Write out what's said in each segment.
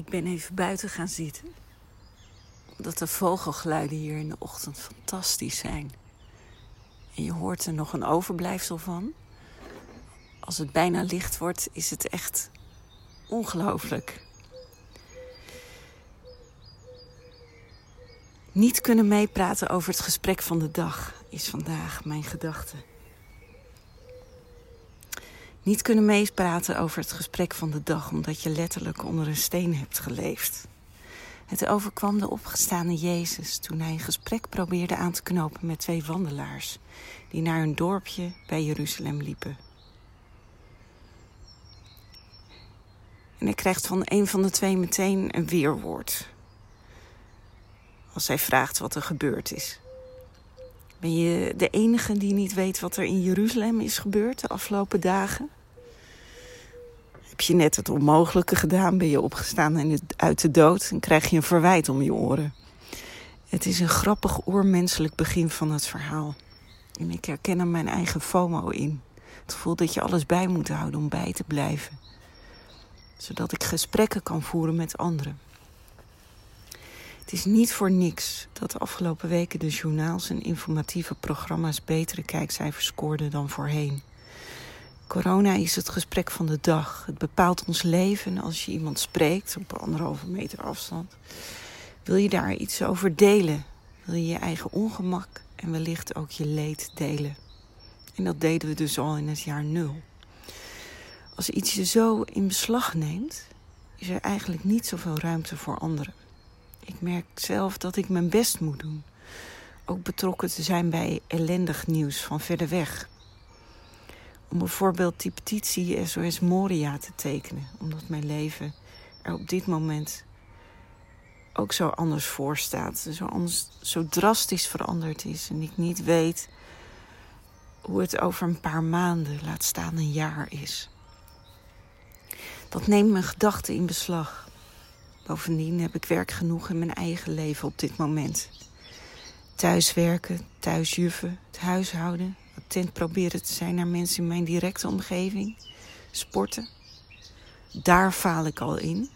Ik ben even buiten gaan zitten. Omdat de vogelgeluiden hier in de ochtend fantastisch zijn. En je hoort er nog een overblijfsel van. Als het bijna licht wordt, is het echt ongelooflijk. Niet kunnen meepraten over het gesprek van de dag is vandaag mijn gedachte. Niet kunnen meepraten over het gesprek van de dag omdat je letterlijk onder een steen hebt geleefd. Het overkwam de opgestane Jezus toen hij een gesprek probeerde aan te knopen met twee wandelaars die naar een dorpje bij Jeruzalem liepen. En hij krijgt van een van de twee meteen een weerwoord. Als hij vraagt wat er gebeurd is. Ben je de enige die niet weet wat er in Jeruzalem is gebeurd de afgelopen dagen? Heb je net het onmogelijke gedaan? Ben je opgestaan uit de dood en krijg je een verwijt om je oren? Het is een grappig oermenselijk begin van het verhaal. En ik herken er mijn eigen FOMO in. Het gevoel dat je alles bij moet houden om bij te blijven. Zodat ik gesprekken kan voeren met anderen. Het is niet voor niks dat de afgelopen weken de journaals en informatieve programma's betere kijkcijfers scoorden dan voorheen. Corona is het gesprek van de dag. Het bepaalt ons leven als je iemand spreekt op anderhalve meter afstand. Wil je daar iets over delen? Wil je je eigen ongemak en wellicht ook je leed delen? En dat deden we dus al in het jaar nul. Als iets je zo in beslag neemt, is er eigenlijk niet zoveel ruimte voor anderen. Ik merk zelf dat ik mijn best moet doen. Ook betrokken te zijn bij ellendig nieuws van verder weg. Om bijvoorbeeld die petitie SOS Moria te tekenen. Omdat mijn leven er op dit moment ook zo anders voor staat. Zo, anders, zo drastisch veranderd is. En ik niet weet hoe het over een paar maanden, laat staan een jaar is. Dat neemt mijn gedachten in beslag. Bovendien heb ik werk genoeg in mijn eigen leven op dit moment. Thuiswerken, thuisjuffen, het huishouden, attent proberen te zijn naar mensen in mijn directe omgeving, sporten. Daar faal ik al in.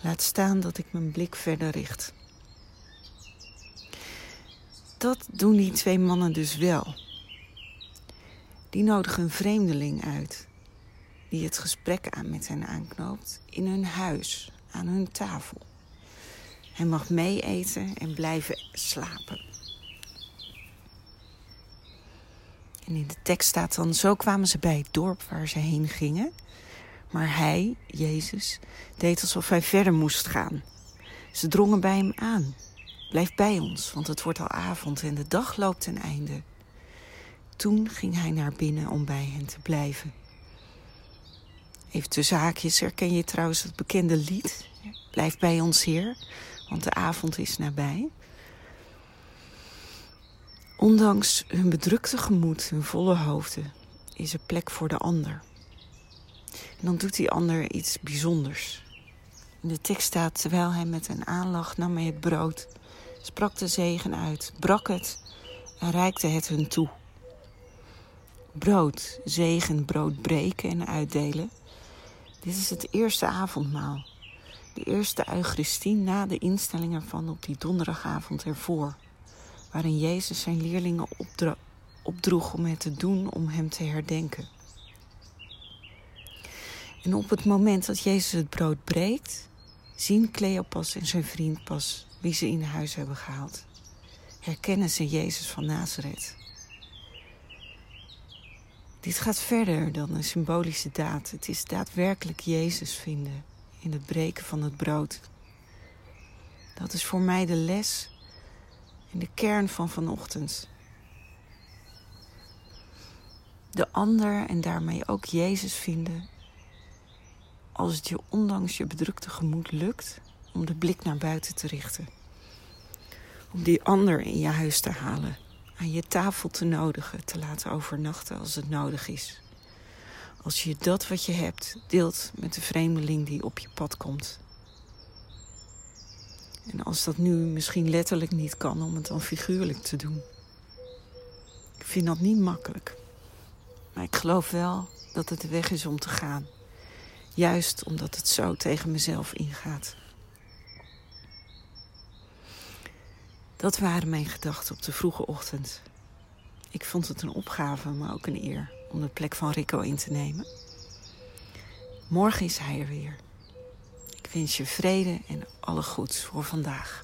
Laat staan dat ik mijn blik verder richt. Dat doen die twee mannen dus wel. Die nodigen een vreemdeling uit, die het gesprek aan met hen aanknoopt in hun huis, aan hun tafel. Hij mag mee eten en blijven slapen. En in de tekst staat dan: Zo kwamen ze bij het dorp waar ze heen gingen. Maar hij, Jezus, deed alsof hij verder moest gaan. Ze drongen bij hem aan. Blijf bij ons, want het wordt al avond en de dag loopt ten einde. Toen ging hij naar binnen om bij hen te blijven. Even tussen haakjes herken je trouwens het bekende lied. Blijf bij ons, Heer, want de avond is nabij. Ondanks hun bedrukte gemoed, hun volle hoofden, is er plek voor de ander. En dan doet die ander iets bijzonders. In de tekst staat, terwijl hij met een aanlach nam hij het brood, sprak de zegen uit, brak het en reikte het hun toe. Brood, zegen, brood breken en uitdelen. Dit is het eerste avondmaal. De eerste Eucharistie na de instelling ervan op die donderdagavond ervoor waarin Jezus zijn leerlingen opdroeg om het te doen om hem te herdenken. En op het moment dat Jezus het brood breekt, zien Cleopas en zijn vriend pas wie ze in huis hebben gehaald. Herkennen ze Jezus van Nazareth. Dit gaat verder dan een symbolische daad. Het is daadwerkelijk Jezus vinden in het breken van het brood. Dat is voor mij de les in de kern van vanochtend. De ander en daarmee ook Jezus vinden als het je ondanks je bedrukte gemoed lukt om de blik naar buiten te richten. Om die ander in je huis te halen, aan je tafel te nodigen, te laten overnachten als het nodig is. Als je dat wat je hebt deelt met de vreemdeling die op je pad komt. En als dat nu misschien letterlijk niet kan, om het dan figuurlijk te doen. Ik vind dat niet makkelijk. Maar ik geloof wel dat het de weg is om te gaan. Juist omdat het zo tegen mezelf ingaat. Dat waren mijn gedachten op de vroege ochtend. Ik vond het een opgave, maar ook een eer om de plek van Rico in te nemen. Morgen is hij er weer. Ik wens je vrede en alle goeds voor vandaag.